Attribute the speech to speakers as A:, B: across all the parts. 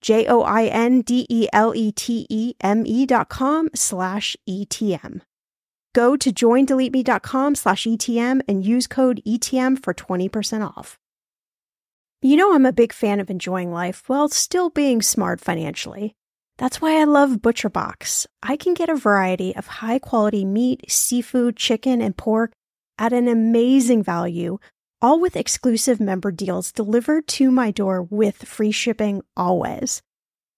A: J O I N D E L E T E M E dot com slash ETM. Go to joindeleteme.com slash ETM and use code ETM for 20% off. You know, I'm a big fan of enjoying life while still being smart financially. That's why I love ButcherBox. I can get a variety of high quality meat, seafood, chicken, and pork at an amazing value all with exclusive member deals delivered to my door with free shipping always.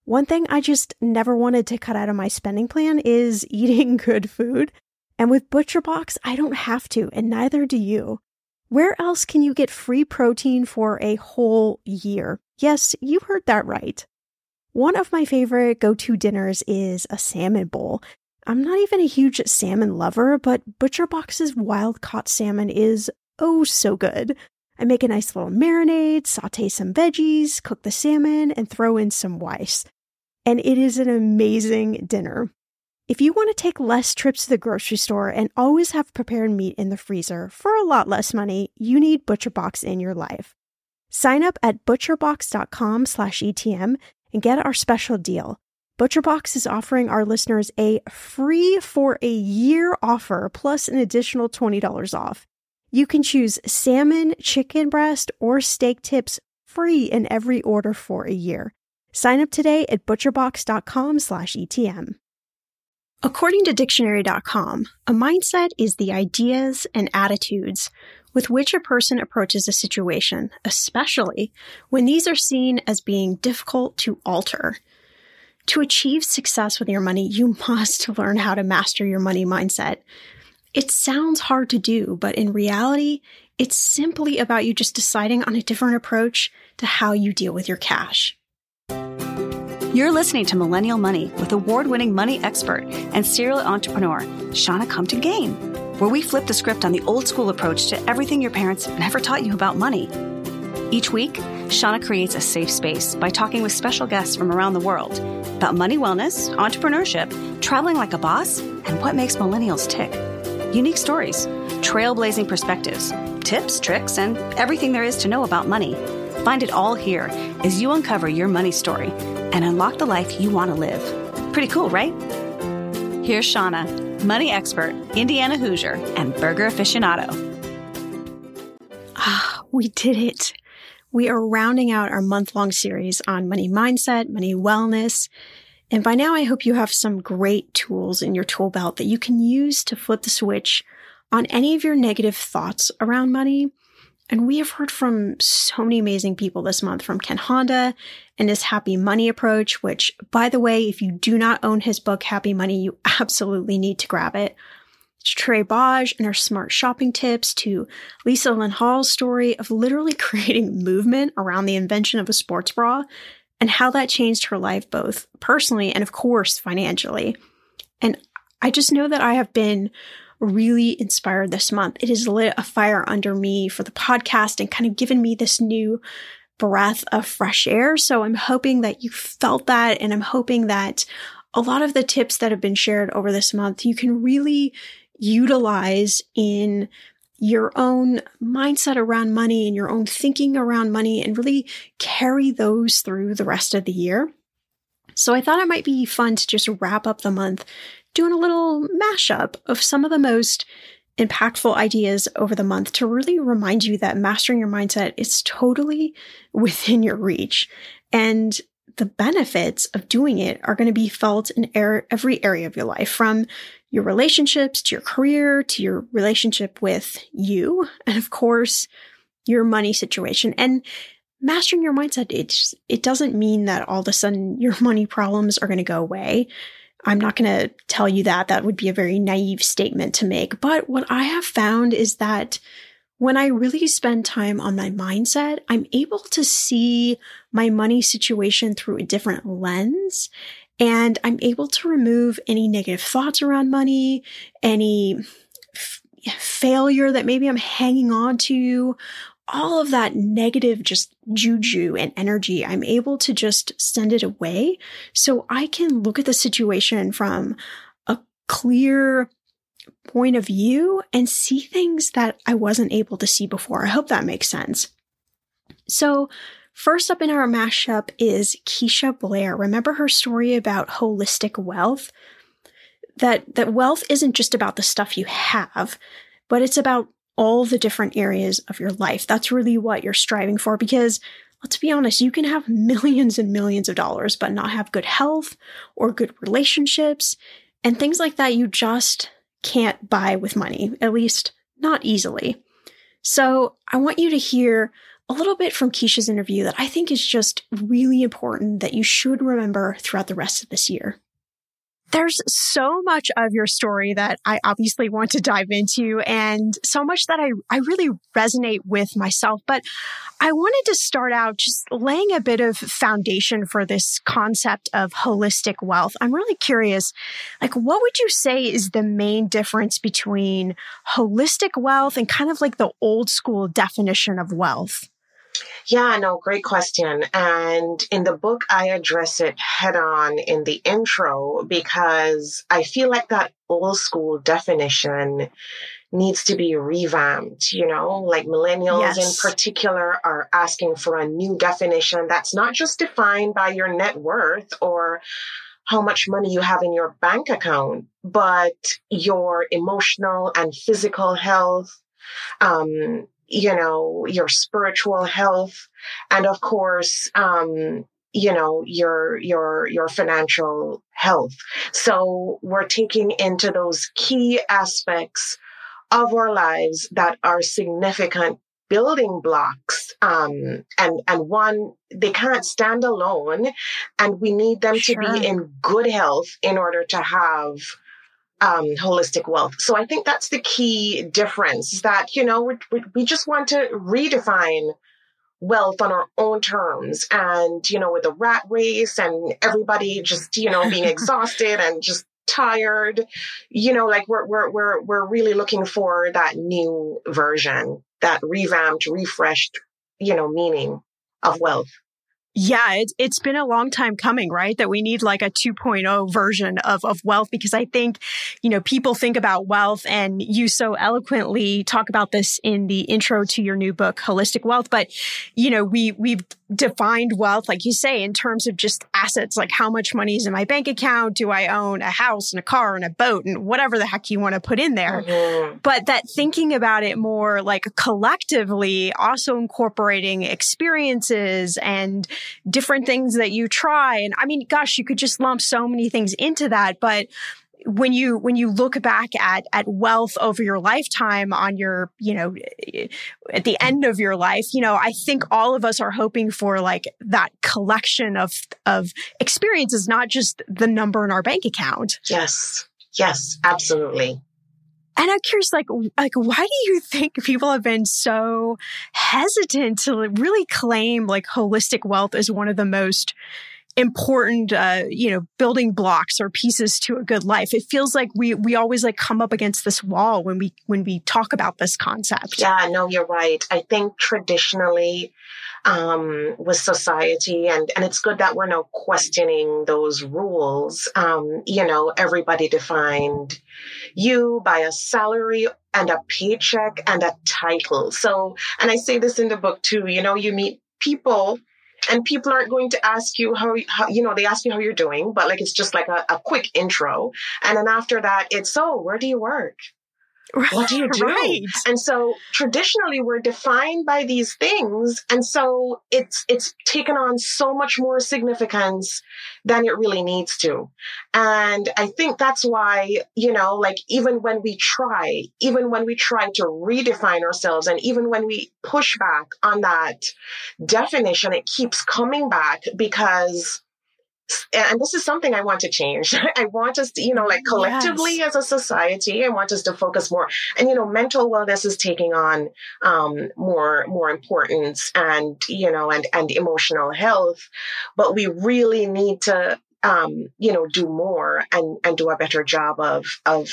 A: One thing I just never wanted to cut out of my spending plan is eating good food. And with ButcherBox, I don't have to, and neither do you. Where else can you get free protein for a whole year? Yes, you heard that right. One of my favorite go to dinners is a salmon bowl. I'm not even a huge salmon lover, but ButcherBox's wild caught salmon is oh so good. I make a nice little marinade, saute some veggies, cook the salmon, and throw in some rice. And it is an amazing dinner. If you want to take less trips to the grocery store and always have prepared meat in the freezer for a lot less money, you need ButcherBox in your life. Sign up at butcherbox.com/etm and get our special deal. ButcherBox is offering our listeners a free for a year offer plus an additional $20 off. You can choose salmon, chicken breast, or steak tips free in every order for a year. Sign up today at butcherbox.com/etm. According to dictionary.com, a mindset is the ideas and attitudes with which a person approaches a situation, especially when these are seen as being difficult to alter. To achieve success with your money, you must learn how to master your money mindset. It sounds hard to do, but in reality, it's simply about you just deciding on a different approach to how you deal with your cash.
B: You're listening to Millennial Money with award winning money expert and serial entrepreneur, Shannah Compton Game, where we flip the script on the old school approach to everything your parents never taught you about money. Each week, Shannah creates a safe space by talking with special guests from around the world about money wellness, entrepreneurship, traveling like a boss, and what makes millennials tick unique stories, trailblazing perspectives, tips, tricks, and everything there is to know about money. Find it all here as you uncover your money story and unlock the life you want to live. Pretty cool, right? Here's Shannah, money expert, Indiana Hoosier, and burger aficionado.
A: Ah, we did it. We are rounding out our month long series on money mindset, money wellness, and by now, I hope you have some great tools in your tool belt that you can use to flip the switch on any of your negative thoughts around money. And we have heard from so many amazing people this month from Ken Honda and his happy money approach, which by the way, if you do not own his book, Happy Money, you absolutely need to grab it. Trae Bodge and her smart shopping tips to Lisa Lindahl's story of literally creating movement around the invention of a sports bra and how that changed her life both personally and of course financially. And I just know that I have been really inspired this month. It has lit a fire under me for the podcast and kind of given me this new breath of fresh air. So I'm hoping that you felt that and I'm hoping that a lot of the tips that have been shared over this month you can really utilize in your own mindset around money and your own thinking around money and really carry those through the rest of the year. So I thought it might be fun to just wrap up the month doing a little mashup of some of the most impactful ideas over the month to really remind you that mastering your mindset is totally within your reach. And the benefits of doing it are going to be felt in every area of your life from your relationships to your career to your relationship with you. And of course, your money situation. And mastering your mindset, it, just, it doesn't mean that all of a sudden your money problems are going to go away. I'm not going to tell you that. That would be a very naive statement to make. But what I have found is that when I really spend time on my mindset, I'm able to see my money situation through a different lens. And I'm able to remove any negative thoughts around money, any f- failure that maybe I'm hanging on to, all of that negative just juju and energy. I'm able to just send it away. So I can look at the situation from a clear, point of view and see things that I wasn't able to see before. I hope that makes sense. So, first up in our mashup is Keisha Blair. Remember her story about holistic wealth? That, that wealth isn't just about the stuff you have, but it's about all the different areas of your life. That's really what you're striving for because let's be honest, you can have millions and millions of dollars, but not have good health or good relationships and things like that. You just can't buy with money, at least not easily. So I want you to hear a little bit from Keisha's interview that I think is just really important that you should remember throughout the rest of this year. There's so much of your story that I obviously want to dive into and so much that I, I really resonate with myself. But I wanted to start out just laying a bit of foundation for this concept of holistic wealth. I'm really curious, like, what would you say is the main difference between holistic wealth and kind of like the old school definition of wealth?
C: Yeah, no, great question. And in the book, I address it head on in the intro because I feel like that old school definition needs to be revamped, you know, like millennials yes. in particular are asking for a new definition that's not just defined by your net worth or how much money you have in your bank account, but your emotional and physical health, um, you know, your spiritual health, and of course, um, you know, your, your, your financial health. So we're taking into those key aspects of our lives that are significant building blocks um, and and one they can't stand alone and we need them sure. to be in good health in order to have um, holistic wealth. So I think that's the key difference that, you know, we, we just want to redefine wealth on our own terms. And, you know, with the rat race and everybody just, you know, being exhausted and just tired, you know, like we're, we're, we're, we're really looking for that new version, that revamped, refreshed, you know, meaning of wealth.
A: Yeah, it, it's been a long time coming, right? That we need like a 2.0 version of, of wealth because I think, you know, people think about wealth and you so eloquently talk about this in the intro to your new book, Holistic Wealth. But, you know, we, we've defined wealth, like you say, in terms of just assets, like how much money is in my bank account? Do I own a house and a car and a boat and whatever the heck you want to put in there? Mm-hmm. But that thinking about it more like collectively, also incorporating experiences and different things that you try. And I mean, gosh, you could just lump so many things into that, but when you when you look back at at wealth over your lifetime on your you know at the end of your life you know i think all of us are hoping for like that collection of of experiences not just the number in our bank account.
C: Yes. Yes. Absolutely
A: And I'm curious, like, like, why do you think people have been so hesitant to really claim like holistic wealth as one of the most important, uh, you know, building blocks or pieces to a good life? It feels like we we always like come up against this wall when we when we talk about this concept.
C: Yeah, no, you're right. I think traditionally um, with society. And, and it's good that we're now questioning those rules. Um, you know, everybody defined you by a salary and a paycheck and a title. So, and I say this in the book too, you know, you meet people and people aren't going to ask you how, how, you know they ask you how you're doing but like it's just like a, a quick intro and then after that it's oh, where do you work what do you do? Right. And so traditionally we're defined by these things. And so it's, it's taken on so much more significance than it really needs to. And I think that's why, you know, like even when we try, even when we try to redefine ourselves and even when we push back on that definition, it keeps coming back because and this is something I want to change. I want us to, you know, like collectively yes. as a society, I want us to focus more. And you know, mental wellness is taking on um, more more importance, and you know, and and emotional health. But we really need to, um, you know, do more and and do a better job of of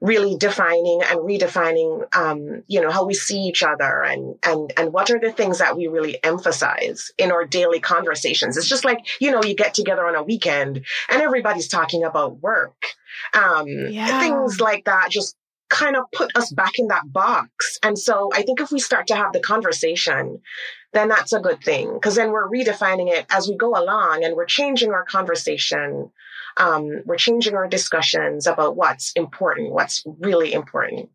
C: really defining and redefining, um, you know, how we see each other and, and, and what are the things that we really emphasize in our daily conversations. It's just like, you know, you get together on a weekend and everybody's talking about work. Um, yeah. things like that just kind of put us back in that box. And so I think if we start to have the conversation, then that's a good thing because then we're redefining it as we go along and we're changing our conversation um, we're changing our discussions about what's important, what's really important.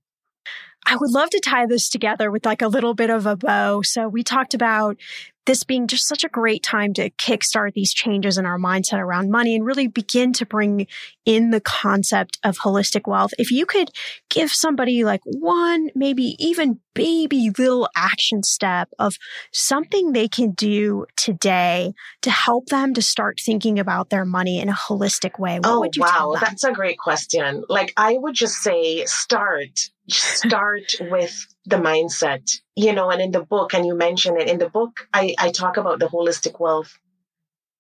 A: I would love to tie this together with like a little bit of a bow. So we talked about this being just such a great time to kickstart these changes in our mindset around money and really begin to bring in the concept of holistic wealth. If you could give somebody like one, maybe even baby little action step of something they can do today to help them to start thinking about their money in a holistic way, what
C: oh,
A: would you
C: wow. That's a great question. Like I would just say start, start with the mindset, you know, and in the book, and you mention it in the book, I, I talk about the holistic wealth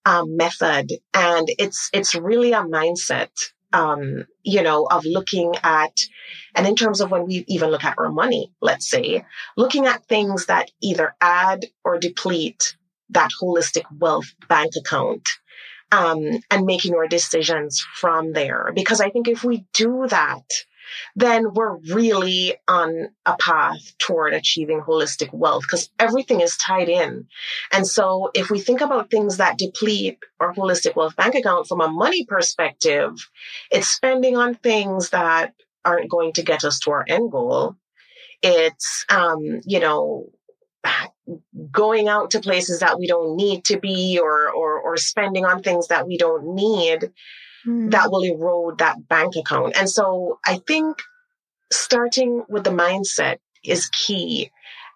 C: um, method, and it's it's really a mindset, um, you know, of looking at, and in terms of when we even look at our money, let's say, looking at things that either add or deplete that holistic wealth bank account. Um, and making our decisions from there. Because I think if we do that, then we're really on a path toward achieving holistic wealth because everything is tied in. And so if we think about things that deplete our holistic wealth bank account from a money perspective, it's spending on things that aren't going to get us to our end goal. It's, um, you know, going out to places that we don't need to be or, or, or spending on things that we don't need mm. that will erode that bank account. And so I think starting with the mindset is key.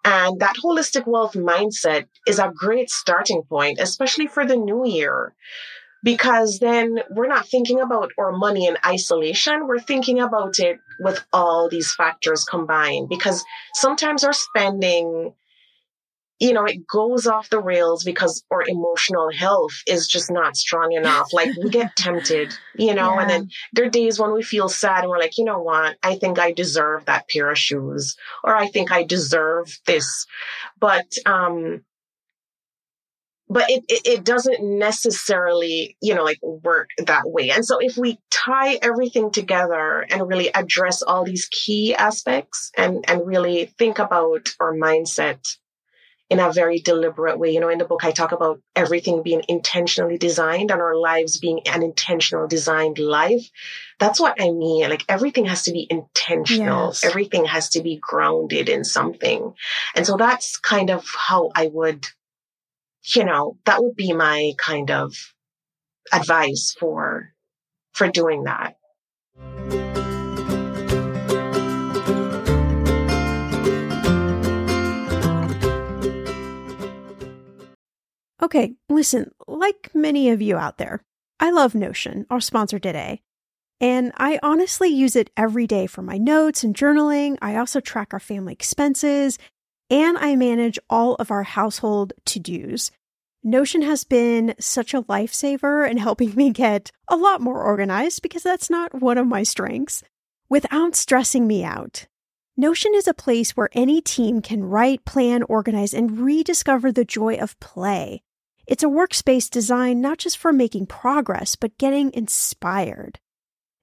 C: And that holistic wealth mindset is a great starting point, especially for the new year, because then we're not thinking about our money in isolation. We're thinking about it with all these factors combined because sometimes our spending you know, it goes off the rails because our emotional health is just not strong enough. Like we get tempted, you know, yeah. and then there are days when we feel sad and we're like, you know what? I think I deserve that pair of shoes or I think I deserve this. But, um, but it, it, it doesn't necessarily, you know, like work that way. And so if we tie everything together and really address all these key aspects and, and really think about our mindset in a very deliberate way. You know, in the book, I talk about everything being intentionally designed and our lives being an intentional designed life. That's what I mean. Like everything has to be intentional. Yes. Everything has to be grounded in something. And so that's kind of how I would, you know, that would be my kind of advice for, for doing that.
A: Okay, listen, like many of you out there, I love Notion, our sponsor today. And I honestly use it every day for my notes and journaling. I also track our family expenses and I manage all of our household to dos. Notion has been such a lifesaver in helping me get a lot more organized because that's not one of my strengths without stressing me out. Notion is a place where any team can write, plan, organize, and rediscover the joy of play. It's a workspace designed not just for making progress, but getting inspired.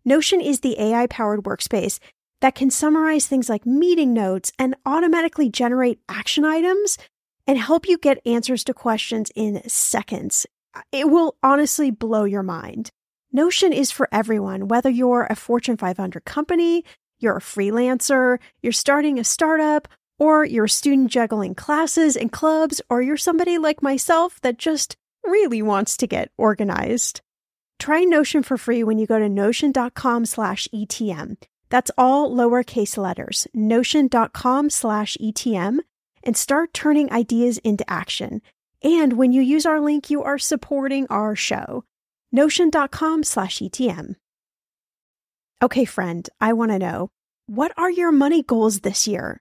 A: Notion is the AI powered workspace that can summarize things like meeting notes and automatically generate action items and help you get answers to questions in seconds. It will honestly blow your mind. Notion is for everyone, whether you're a Fortune 500 company, you're a freelancer, you're starting a startup, or you're a student juggling classes and clubs, or you're somebody like myself that just really wants to get organized. Try Notion for free when you go to notion.com slash ETM. That's all lowercase letters, notion.com slash ETM, and start turning ideas into action. And when you use our link, you are supporting our show. Notion.com slash ETM. Okay, friend, I want to know what are your money goals this year?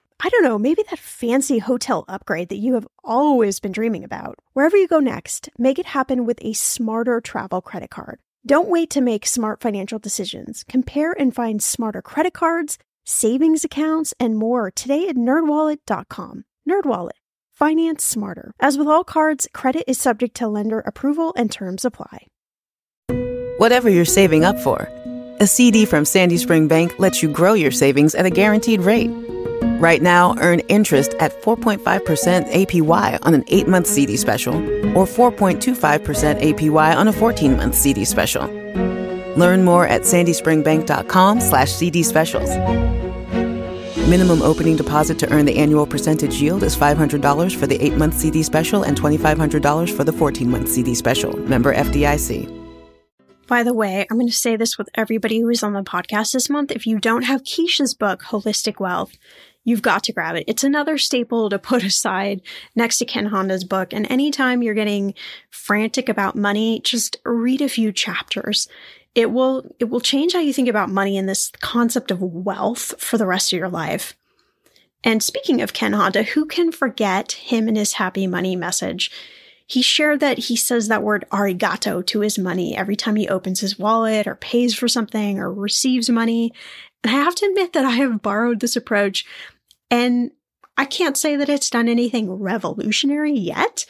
A: I don't know, maybe that fancy hotel upgrade that you have always been dreaming about. Wherever you go next, make it happen with a smarter travel credit card. Don't wait to make smart financial decisions. Compare and find smarter credit cards, savings accounts, and more today at nerdwallet.com. Nerdwallet. Finance smarter. As with all cards, credit is subject to lender approval and terms apply.
D: Whatever you're saving up for, a CD from Sandy Spring Bank lets you grow your savings at a guaranteed rate Right now, earn interest at 4.5% APY on an 8 month CD special or 4.25% APY on a 14 month CD special. Learn more at sandyspringbank.com slash CD specials. Minimum opening deposit to earn the annual percentage yield is $500 for the 8 month CD special and $2,500 for the 14 month CD special. Member FDIC.
A: By the way, I'm going to say this with everybody who is on the podcast this month. If you don't have Keisha's book, Holistic Wealth, you've got to grab it. It's another staple to put aside next to Ken Honda's book. And anytime you're getting frantic about money, just read a few chapters. It will, it will change how you think about money and this concept of wealth for the rest of your life. And speaking of Ken Honda, who can forget him and his happy money message? he shared that he says that word arigato to his money every time he opens his wallet or pays for something or receives money. And I have to admit that I have borrowed this approach and I can't say that it's done anything revolutionary yet,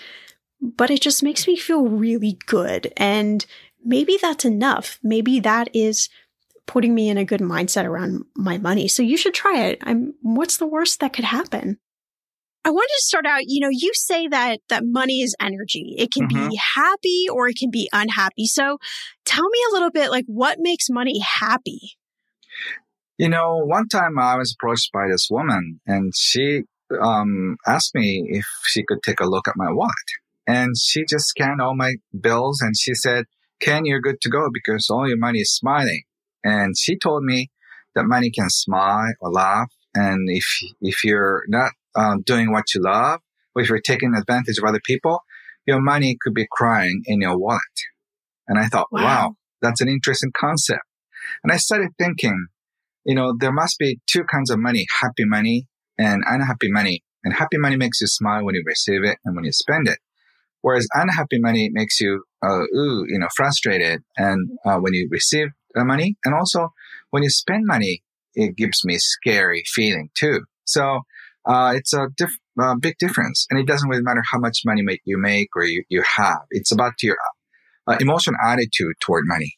A: but it just makes me feel really good. And maybe that's enough. Maybe that is putting me in a good mindset around my money. So you should try it. I'm, what's the worst that could happen? I wanted to start out, you know, you say that that money is energy. It can mm-hmm. be happy or it can be unhappy. So tell me a little bit like what makes money happy?
E: You know, one time I was approached by this woman and she um, asked me if she could take a look at my wallet. And she just scanned all my bills and she said, Ken, you're good to go because all your money is smiling. And she told me that money can smile or laugh. And if, if you're not um, doing what you love, or if you're taking advantage of other people, your money could be crying in your wallet. And I thought, wow, wow that's an interesting concept. And I started thinking, you know, there must be two kinds of money, happy money and unhappy money. And happy money makes you smile when you receive it and when you spend it. Whereas unhappy money makes you, uh, ooh, you know, frustrated. And, uh, when you receive the money and also when you spend money, it gives me scary feeling too. So, uh, it's a diff- uh, big difference. And it doesn't really matter how much money you make or you, you have. It's about your uh, emotional attitude toward money.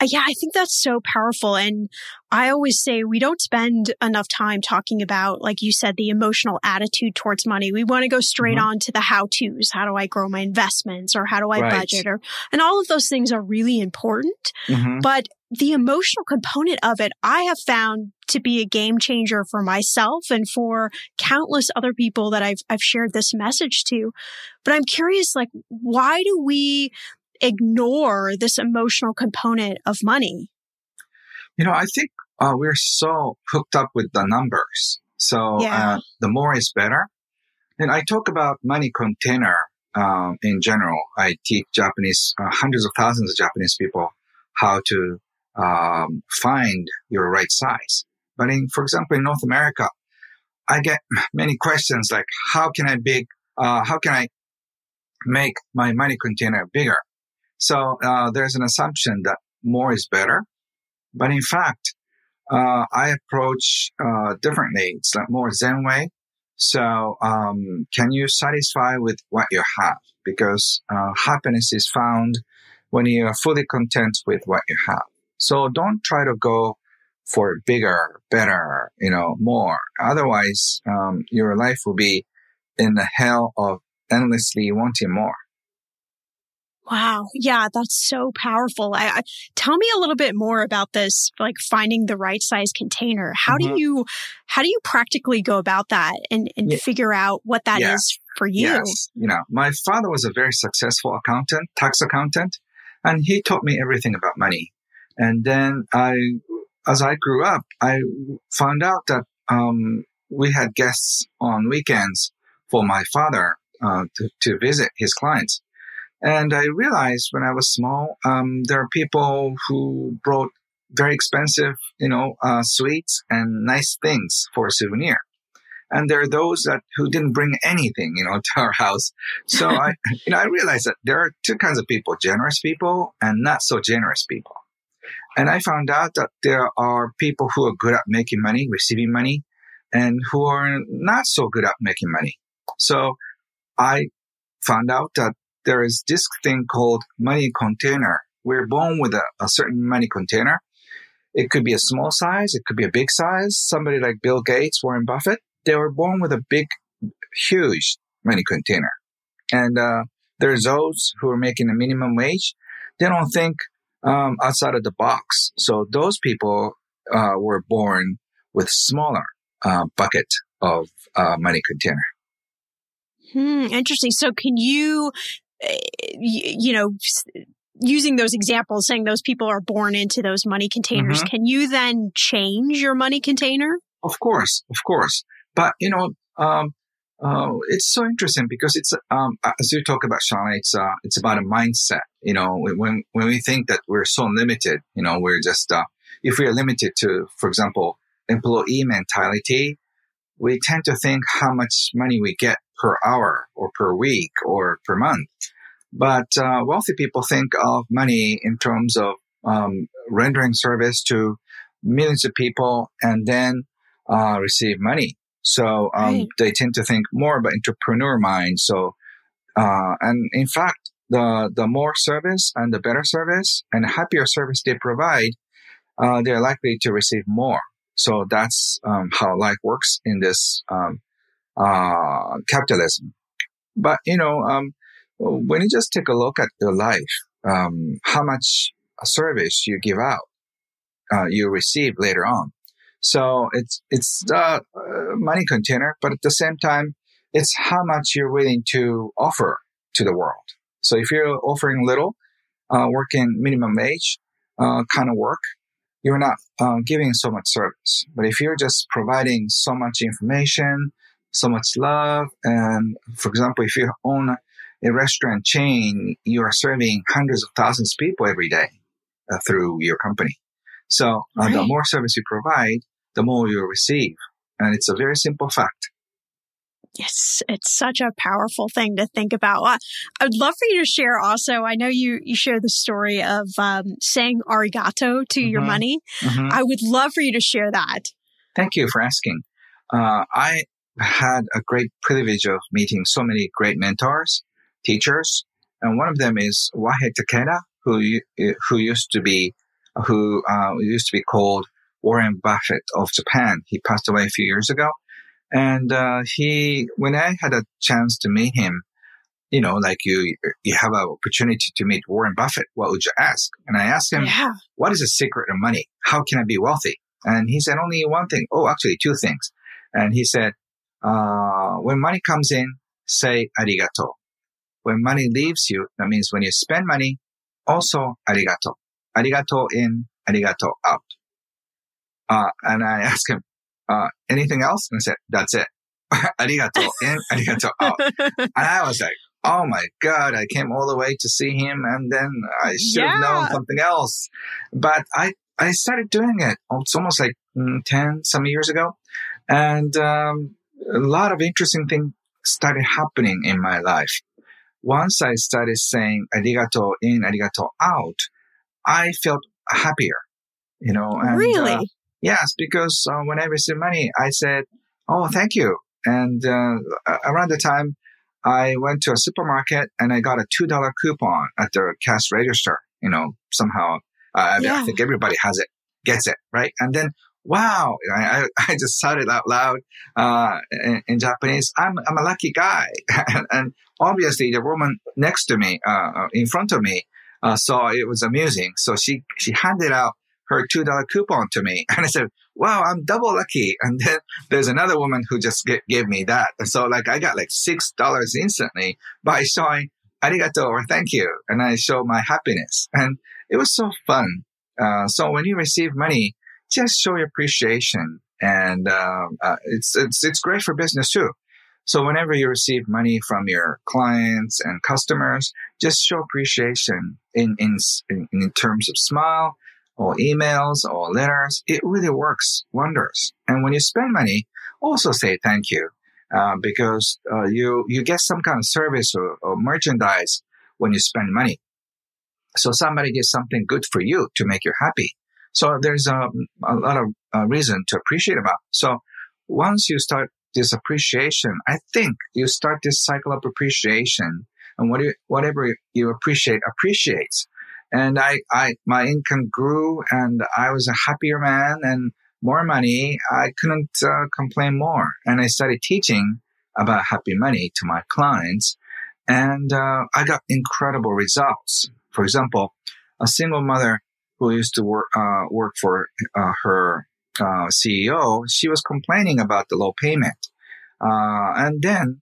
A: Uh, yeah, I think that's so powerful. And I always say we don't spend enough time talking about, like you said, the emotional attitude towards money. We want to go straight mm-hmm. on to the how to's. How do I grow my investments or how do I right. budget or, and all of those things are really important. Mm-hmm. But the emotional component of it, I have found to be a game changer for myself and for countless other people that I've, I've shared this message to. But I'm curious, like, why do we ignore this emotional component of money?
E: You know, I think uh, we're so hooked up with the numbers. So yeah. uh, the more is better. And I talk about money container um, in general. I teach Japanese, uh, hundreds of thousands of Japanese people how to um, find your right size. But in, for example, in North America, I get many questions like, how can I big, uh, how can I make my money container bigger? So uh, there's an assumption that more is better, but in fact, uh, I approach uh, differently. It's like more Zen way. So um, can you satisfy with what you have? Because uh, happiness is found when you are fully content with what you have. So don't try to go for bigger, better, you know, more. Otherwise, um, your life will be in the hell of endlessly wanting more.
A: Wow. Yeah, that's so powerful. I, I, tell me a little bit more about this, like finding the right size container. How mm-hmm. do you, how do you practically go about that and, and yeah. figure out what that yeah. is for you? Yes.
E: You know, my father was a very successful accountant, tax accountant, and he taught me everything about money. And then I, as I grew up, I found out that, um, we had guests on weekends for my father, uh, to, to visit his clients. And I realized when I was small, um, there are people who brought very expensive, you know, uh, sweets and nice things for a souvenir. And there are those that who didn't bring anything, you know, to our house. So I, you know, I realized that there are two kinds of people, generous people and not so generous people. And I found out that there are people who are good at making money, receiving money, and who are not so good at making money. So I found out that there is this thing called money container. We're born with a, a certain money container. It could be a small size. It could be a big size. Somebody like Bill Gates, Warren Buffett, they were born with a big, huge money container. And, uh, there's those who are making a minimum wage. They don't think, um, outside of the box. So those people, uh, were born with smaller, uh, bucket of, uh, money container.
A: Hmm, interesting. So can you you know, using those examples, saying those people are born into those money containers, mm-hmm. can you then change your money container?
E: Of course, of course. But, you know, um, uh, it's so interesting because it's, um, as you talk about, Shannah, it's, uh, it's about a mindset. You know, when, when we think that we're so limited, you know, we're just, uh, if we are limited to, for example, employee mentality, we tend to think how much money we get per hour or per week or per month. But uh, wealthy people think of money in terms of um, rendering service to millions of people and then uh, receive money. So um, right. they tend to think more about entrepreneur mind. So uh, and in fact, the the more service and the better service and happier service they provide, uh, they're likely to receive more. So that's um, how life works in this um, uh, capitalism. But you know, um, when you just take a look at your life, um, how much service you give out, uh, you receive later on. So it's it's the money container, but at the same time, it's how much you're willing to offer to the world. So if you're offering little, uh, working minimum wage uh, kind of work, you're not um, giving so much service. But if you're just providing so much information, so much love, and for example, if you own a restaurant chain, you are serving hundreds of thousands of people every day uh, through your company. So uh, right. the more service you provide, the more you receive. And it's a very simple fact.
A: Yes, it's such a powerful thing to think about. Uh, I would love for you to share also. I know you, you share the story of um, saying arigato to mm-hmm. your money. Mm-hmm. I would love for you to share that.
E: Thank you for asking. Uh, I had a great privilege of meeting so many great mentors, teachers, and one of them is Wahei Takeda, who who used to be who uh, used to be called Warren Buffett of Japan. He passed away a few years ago. And uh, he, when I had a chance to meet him, you know, like you, you have an opportunity to meet Warren Buffett. What would you ask? And I asked him, yeah. what is the secret of money? How can I be wealthy? And he said only one thing. Oh, actually two things. And he said, uh, when money comes in, say arigato. When money leaves you, that means when you spend money, also arigato. Arigato in, arigato out. Uh, and I asked him, uh, anything else? And I said, that's it. arigato in, arigato out. and I was like, oh my God, I came all the way to see him and then I should yeah. have known something else. But I, I started doing it. It's almost like mm, 10 some years ago. And, um, a lot of interesting things started happening in my life. Once I started saying arigato in, arigato out, I felt happier, you know. And,
A: really? Uh,
E: Yes, because uh, when I received money, I said, "Oh, thank you." And uh, around the time, I went to a supermarket and I got a two dollar coupon at the cash register. You know, somehow uh, yeah. I think everybody has it, gets it, right? And then, wow, I, I just it out loud uh, in, in, Japanese. I'm I'm a lucky guy, and, and, obviously the woman next to me, uh, uh, in front of me, saw it was amusing, so she she handed out her $2 coupon to me. And I said, wow, I'm double lucky. And then there's another woman who just get, gave me that. And so like I got like $6 instantly by showing arigato or thank you. And I show my happiness and it was so fun. Uh, so when you receive money, just show your appreciation and, uh, uh, it's, it's, it's great for business too. So whenever you receive money from your clients and customers, just show appreciation in, in, in, terms of smile, or emails or letters, it really works wonders. And when you spend money, also say thank you. Uh, because uh, you you get some kind of service or, or, merchandise when you spend money. So somebody gets something good for you to make you happy. So there's a, a lot of uh, reason to appreciate about. So once you start this appreciation, I think you start this cycle of appreciation, and what you, whatever you appreciate appreciates and I, I, my income grew and I was a happier man and more money. I couldn't uh, complain more. And I started teaching about happy money to my clients and uh, I got incredible results. For example, a single mother who used to work, uh, work for uh, her uh, CEO, she was complaining about the low payment. Uh, and then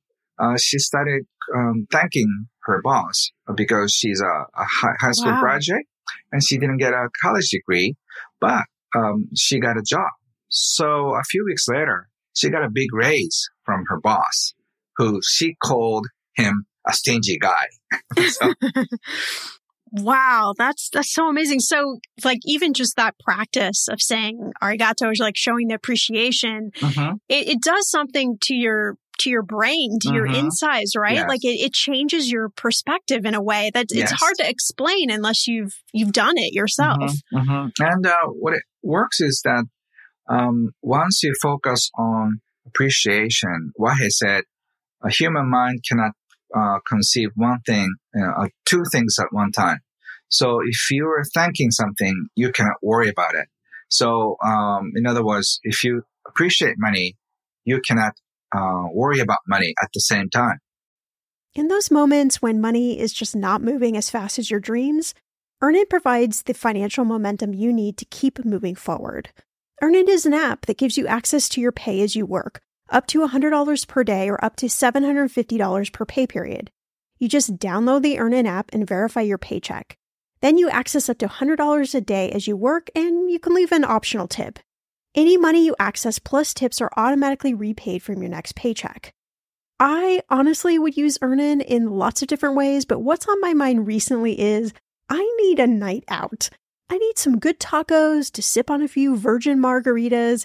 E: she started um, thanking her boss because she's a, a high school wow. graduate and she didn't get a college degree, but um, she got a job. So a few weeks later, she got a big raise from her boss, who she called him a stingy guy. so,
A: Wow, that's that's so amazing. So, like, even just that practice of saying arigato is like showing the appreciation. Mm-hmm. It, it, does something to your to your brain, to mm-hmm. your insides, right? Yes. Like it, it changes your perspective in a way that yes. it's hard to explain unless you've you've done it yourself.
E: Mm-hmm. Mm-hmm. And uh, what it works is that um, once you focus on appreciation, what he said, a human mind cannot uh, conceive one thing, you know, uh, two things at one time. So if you are thanking something, you cannot worry about it. So, um, in other words, if you appreciate money, you cannot uh, worry about money at the same time.
A: In those moments when money is just not moving as fast as your dreams, Earnin provides the financial momentum you need to keep moving forward. Earnin is an app that gives you access to your pay as you work, up to $100 per day or up to $750 per pay period. You just download the Earnin app and verify your paycheck. Then you access up to $100 a day as you work, and you can leave an optional tip. Any money you access plus tips are automatically repaid from your next paycheck. I honestly would use Earnin in lots of different ways, but what's on my mind recently is I need a night out. I need some good tacos to sip on a few virgin margaritas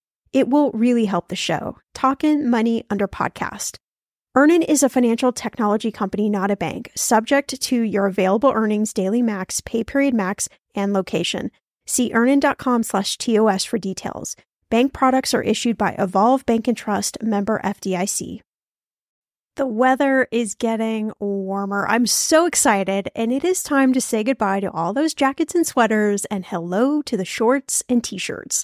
A: It will really help the show. Talkin' Money under podcast. Earnin is a financial technology company, not a bank, subject to your available earnings, daily max, pay period max, and location. See earnin.com slash TOS for details. Bank products are issued by Evolve Bank and Trust member FDIC. The weather is getting warmer. I'm so excited, and it is time to say goodbye to all those jackets and sweaters and hello to the shorts and t shirts.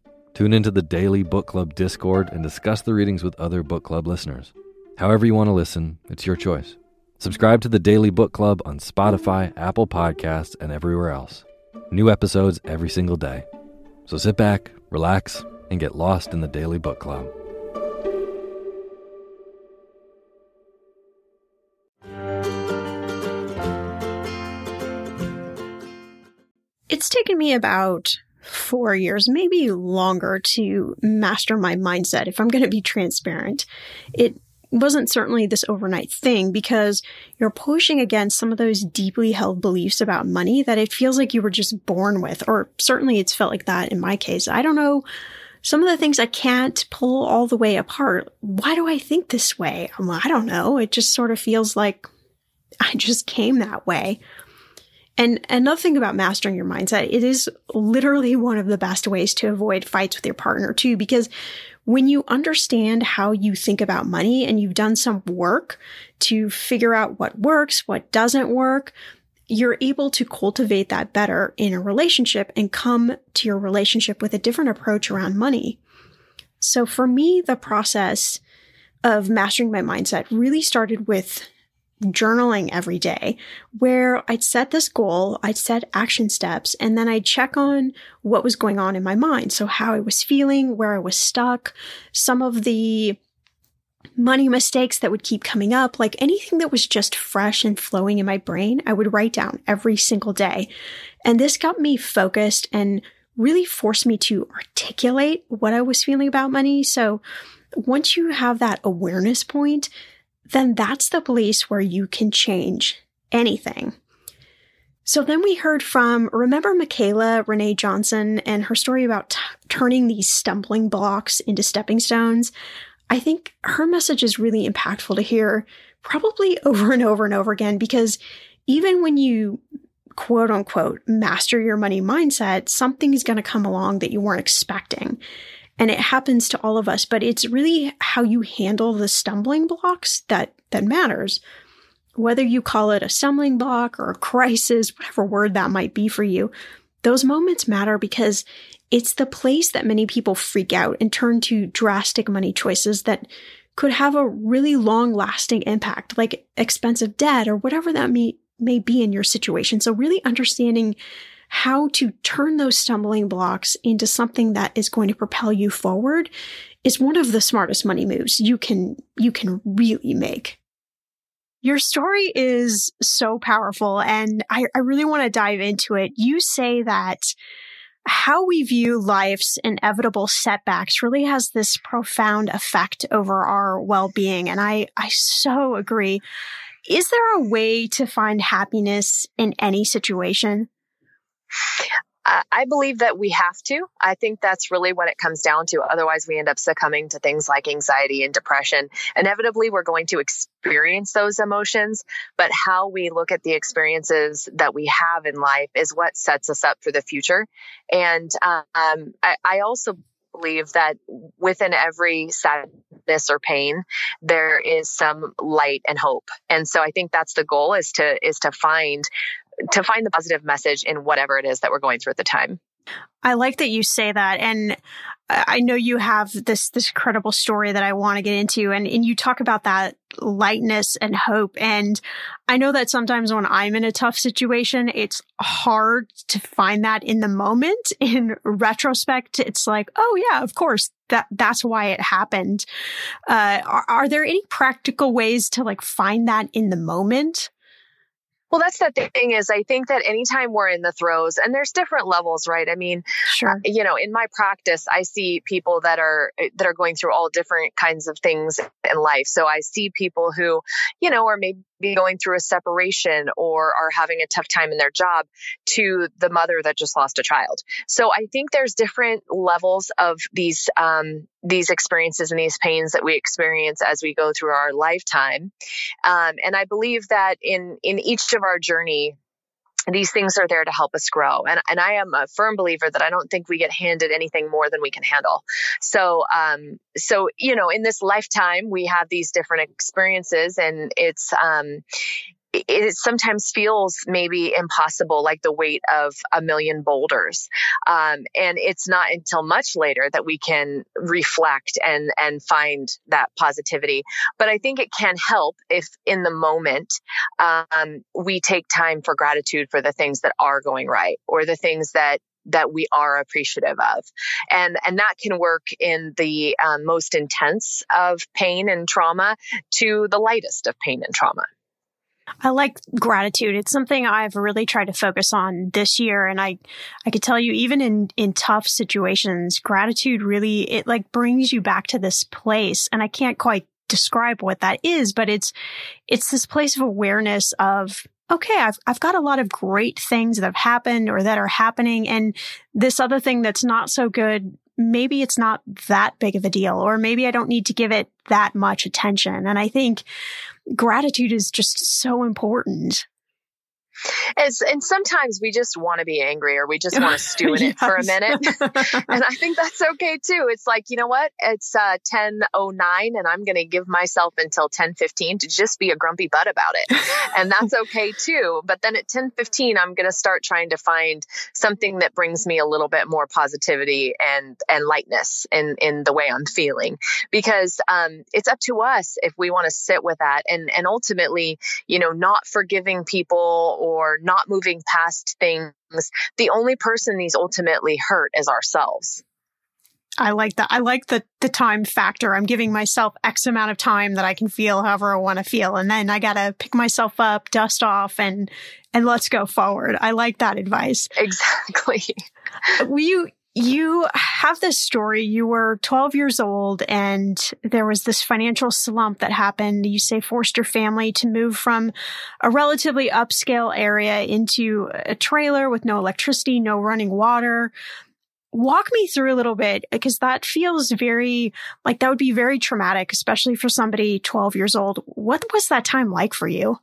F: Tune into the daily book club Discord and discuss the readings with other book club listeners. However, you want to listen, it's your choice. Subscribe to the Daily Book Club on Spotify, Apple Podcasts, and everywhere else. New episodes every single day. So sit back, relax, and get lost in the Daily Book Club.
A: It's taken me about four years, maybe longer to master my mindset. If I'm going to be transparent, it wasn't certainly this overnight thing because you're pushing against some of those deeply held beliefs about money that it feels like you were just born with, or certainly it's felt like that in my case. I don't know. Some of the things I can't pull all the way apart. Why do I think this way? I don't know. It just sort of feels like I just came that way. And another thing about mastering your mindset, it is literally one of the best ways to avoid fights with your partner too, because when you understand how you think about money and you've done some work to figure out what works, what doesn't work, you're able to cultivate that better in a relationship and come to your relationship with a different approach around money. So for me, the process of mastering my mindset really started with journaling every day where I'd set this goal, I'd set action steps, and then I'd check on what was going on in my mind. So how I was feeling, where I was stuck, some of the money mistakes that would keep coming up, like anything that was just fresh and flowing in my brain, I would write down every single day. And this got me focused and really forced me to articulate what I was feeling about money. So once you have that awareness point, then that's the place where you can change anything. So then we heard from, remember Michaela Renee Johnson and her story about t- turning these stumbling blocks into stepping stones? I think her message is really impactful to hear probably over and over and over again because even when you quote unquote master your money mindset, something is going to come along that you weren't expecting. And it happens to all of us, but it's really how you handle the stumbling blocks that, that matters. Whether you call it a stumbling block or a crisis, whatever word that might be for you, those moments matter because it's the place that many people freak out and turn to drastic money choices that could have a really long lasting impact, like expensive debt or whatever that may, may be in your situation. So really understanding how to turn those stumbling blocks into something that is going to propel you forward is one of the smartest money moves you can, you can really make. Your story is so powerful and I, I really want to dive into it. You say that how we view life's inevitable setbacks really has this profound effect over our well-being. And I, I so agree. Is there a way to find happiness in any situation?
G: I believe that we have to. I think that's really what it comes down to. Otherwise, we end up succumbing to things like anxiety and depression. Inevitably, we're going to experience those emotions, but how we look at the experiences that we have in life is what sets us up for the future. And um, I, I also believe that within every sadness or pain there is some light and hope and so i think that's the goal is to is to find to find the positive message in whatever it is that we're going through at the time.
A: I like that you say that. And I know you have this, this credible story that I want to get into. And, and you talk about that lightness and hope. And I know that sometimes when I'm in a tough situation, it's hard to find that in the moment. In retrospect, it's like, oh yeah, of course, that, that's why it happened. Uh, are, are there any practical ways to like find that in the moment?
G: Well, that's the thing is, I think that anytime we're in the throes, and there's different levels, right? I mean, sure. Uh, you know, in my practice, I see people that are that are going through all different kinds of things in life. So I see people who, you know, are maybe going through a separation or are having a tough time in their job to the mother that just lost a child. So I think there's different levels of these um, these experiences and these pains that we experience as we go through our lifetime. Um, and I believe that in in each of our journey, these things are there to help us grow. And, and I am a firm believer that I don't think we get handed anything more than we can handle. So, um, so, you know, in this lifetime, we have these different experiences and it's, um, it sometimes feels maybe impossible, like the weight of a million boulders. Um, and it's not until much later that we can reflect and, and find that positivity. But I think it can help if in the moment, um, we take time for gratitude for the things that are going right or the things that that we are appreciative of and and that can work in the um, most intense of pain and trauma to the lightest of pain and trauma
A: I like gratitude. It's something I've really tried to focus on this year. And I, I could tell you, even in, in tough situations, gratitude really, it like brings you back to this place. And I can't quite describe what that is, but it's, it's this place of awareness of, okay, I've, I've got a lot of great things that have happened or that are happening. And this other thing that's not so good, maybe it's not that big of a deal, or maybe I don't need to give it that much attention. And I think gratitude is just so important.
G: As, and sometimes we just want to be angry or we just want to stew in yes. it for a minute. and I think that's okay too. It's like, you know what? It's uh, 10.09 and I'm going to give myself until 10.15 to just be a grumpy butt about it. and that's okay too. But then at 10.15, I'm going to start trying to find something that brings me a little bit more positivity and, and lightness in, in the way I'm feeling. Because um, it's up to us if we want to sit with that and, and ultimately, you know, not forgiving people or not moving past things. The only person these ultimately hurt is ourselves.
A: I like that. I like the the time factor. I'm giving myself X amount of time that I can feel however I want to feel, and then I gotta pick myself up, dust off, and and let's go forward. I like that advice.
G: Exactly.
A: you you have this story. You were 12 years old and there was this financial slump that happened. You say forced your family to move from a relatively upscale area into a trailer with no electricity, no running water. Walk me through a little bit because that feels very like that would be very traumatic, especially for somebody 12 years old. What was that time like for you?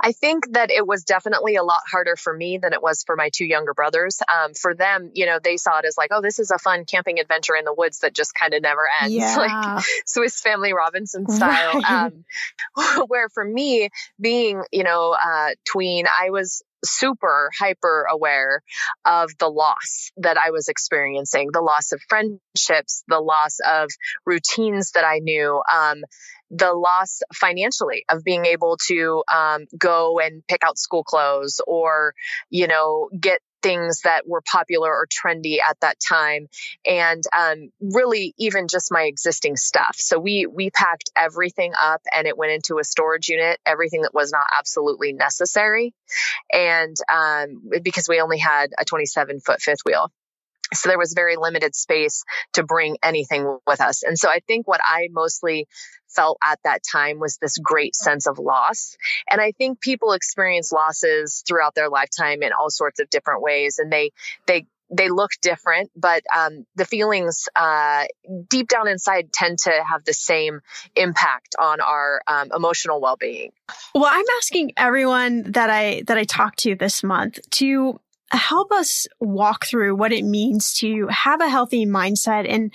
G: I think that it was definitely a lot harder for me than it was for my two younger brothers. Um, for them, you know, they saw it as like, oh, this is a fun camping adventure in the woods that just kind of never ends, yeah. like Swiss Family Robinson style. Right. Um, where for me, being, you know, uh, tween, I was super hyper aware of the loss that I was experiencing, the loss of friendships, the loss of routines that I knew, um, the loss financially of being able to um, go and pick out school clothes or, you know, get things that were popular or trendy at that time. And um, really even just my existing stuff. So we we packed everything up and it went into a storage unit everything that was not absolutely necessary. And um, because we only had a 27 foot fifth wheel. So there was very limited space to bring anything with us. And so I think what I mostly felt at that time was this great sense of loss. And I think people experience losses throughout their lifetime in all sorts of different ways. And they, they, they look different, but um, the feelings uh, deep down inside tend to have the same impact on our um, emotional well-being.
A: Well, I'm asking everyone that I that I talked to this month to help us walk through what it means to have a healthy mindset and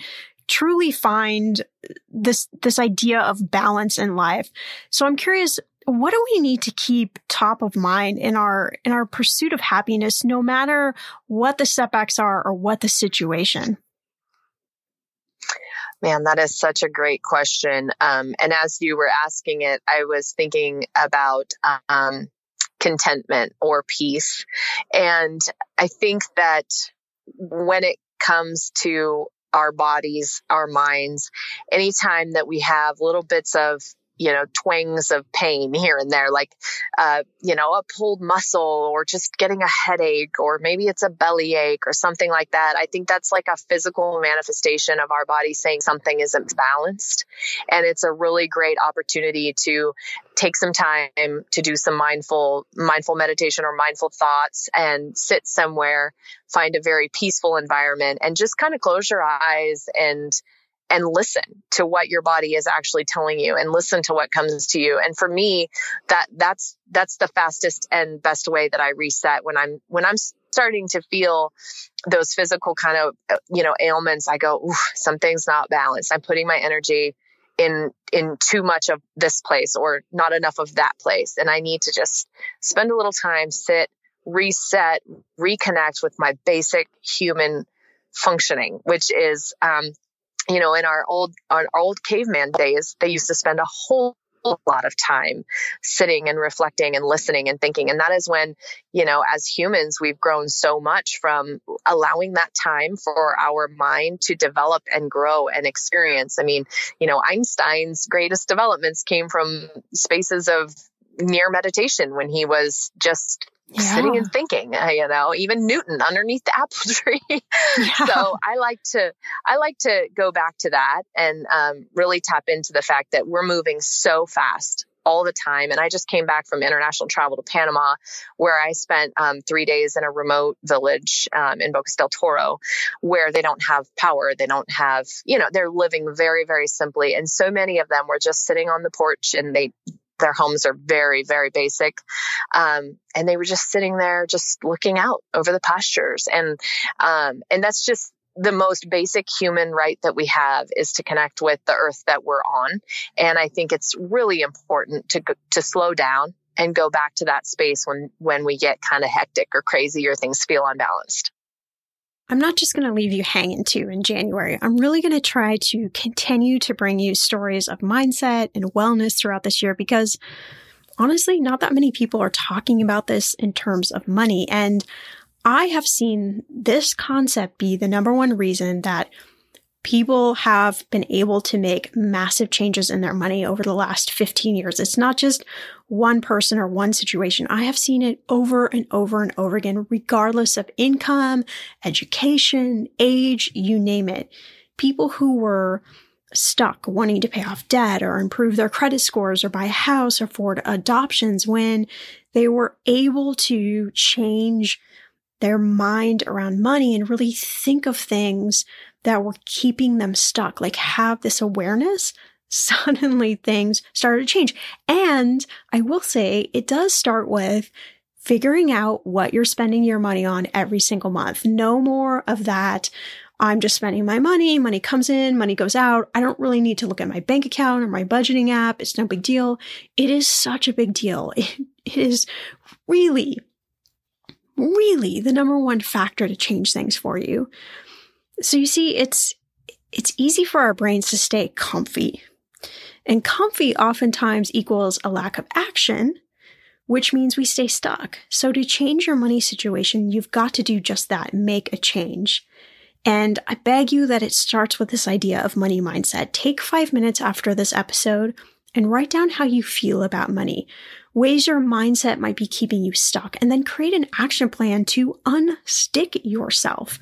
A: truly find this this idea of balance in life. So I'm curious what do we need to keep top of mind in our in our pursuit of happiness no matter what the setbacks are or what the situation?
G: Man, that is such a great question. Um, and as you were asking it, I was thinking about um, contentment or peace. And I think that when it comes to our bodies, our minds, anytime that we have little bits of you know, twangs of pain here and there, like, uh, you know, a pulled muscle or just getting a headache, or maybe it's a belly ache or something like that. I think that's like a physical manifestation of our body saying something isn't balanced. And it's a really great opportunity to take some time to do some mindful, mindful meditation or mindful thoughts and sit somewhere, find a very peaceful environment and just kind of close your eyes and and listen to what your body is actually telling you and listen to what comes to you. And for me that that's that's the fastest and best way that i reset when i'm when i'm starting to feel those physical kind of you know ailments i go something's not balanced. I'm putting my energy in in too much of this place or not enough of that place. And i need to just spend a little time sit reset reconnect with my basic human functioning which is um, you know, in our old our old caveman days, they used to spend a whole lot of time sitting and reflecting and listening and thinking. And that is when, you know, as humans, we've grown so much from allowing that time for our mind to develop and grow and experience. I mean, you know, Einstein's greatest developments came from spaces of near meditation when he was just yeah. sitting and thinking, uh, you know, even Newton underneath the apple tree. yeah. So I like to, I like to go back to that and um, really tap into the fact that we're moving so fast all the time. And I just came back from international travel to Panama, where I spent um, three days in a remote village um, in Bocas del Toro, where they don't have power. They don't have, you know, they're living very, very simply. And so many of them were just sitting on the porch and they their homes are very, very basic. Um, and they were just sitting there, just looking out over the pastures. And, um, and that's just the most basic human right that we have is to connect with the earth that we're on. And I think it's really important to, to slow down and go back to that space when, when we get kind of hectic or crazy or things feel unbalanced.
A: I'm not just going to leave you hanging too in January. I'm really going to try to continue to bring you stories of mindset and wellness throughout this year because honestly, not that many people are talking about this in terms of money. And I have seen this concept be the number one reason that people have been able to make massive changes in their money over the last 15 years. It's not just one person or one situation. I have seen it over and over and over again, regardless of income, education, age, you name it. People who were stuck wanting to pay off debt or improve their credit scores or buy a house or afford adoptions when they were able to change their mind around money and really think of things that were keeping them stuck, like have this awareness, suddenly things started to change. And I will say it does start with figuring out what you're spending your money on every single month. No more of that. I'm just spending my money. Money comes in, money goes out. I don't really need to look at my bank account or my budgeting app. It's no big deal. It is such a big deal. it, it is really, really the number one factor to change things for you. So you see, it's, it's easy for our brains to stay comfy. And comfy oftentimes equals a lack of action, which means we stay stuck. So to change your money situation, you've got to do just that, make a change. And I beg you that it starts with this idea of money mindset. Take five minutes after this episode and write down how you feel about money, ways your mindset might be keeping you stuck, and then create an action plan to unstick yourself.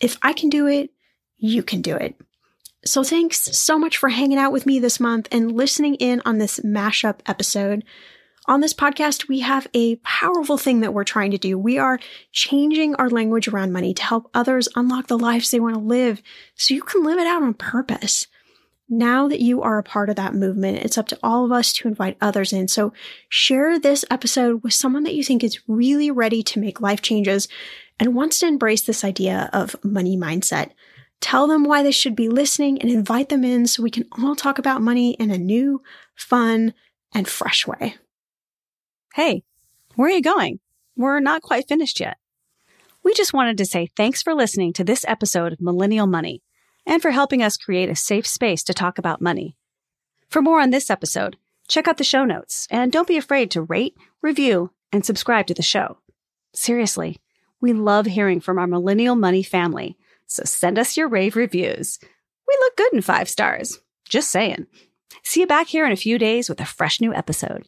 A: If I can do it, you can do it. So thanks so much for hanging out with me this month and listening in on this mashup episode. On this podcast, we have a powerful thing that we're trying to do. We are changing our language around money to help others unlock the lives they want to live so you can live it out on purpose. Now that you are a part of that movement, it's up to all of us to invite others in. So share this episode with someone that you think is really ready to make life changes and wants to embrace this idea of money mindset. Tell them why they should be listening and invite them in so we can all talk about money in a new, fun, and fresh way.
B: Hey, where are you going? We're not quite finished yet. We just wanted to say thanks for listening to this episode of Millennial Money and for helping us create a safe space to talk about money. For more on this episode, check out the show notes and don't be afraid to rate, review, and subscribe to the show. Seriously, we love hearing from our Millennial Money family, so send us your rave reviews. We look good in five stars. Just saying. See you back here in a few days with a fresh new episode.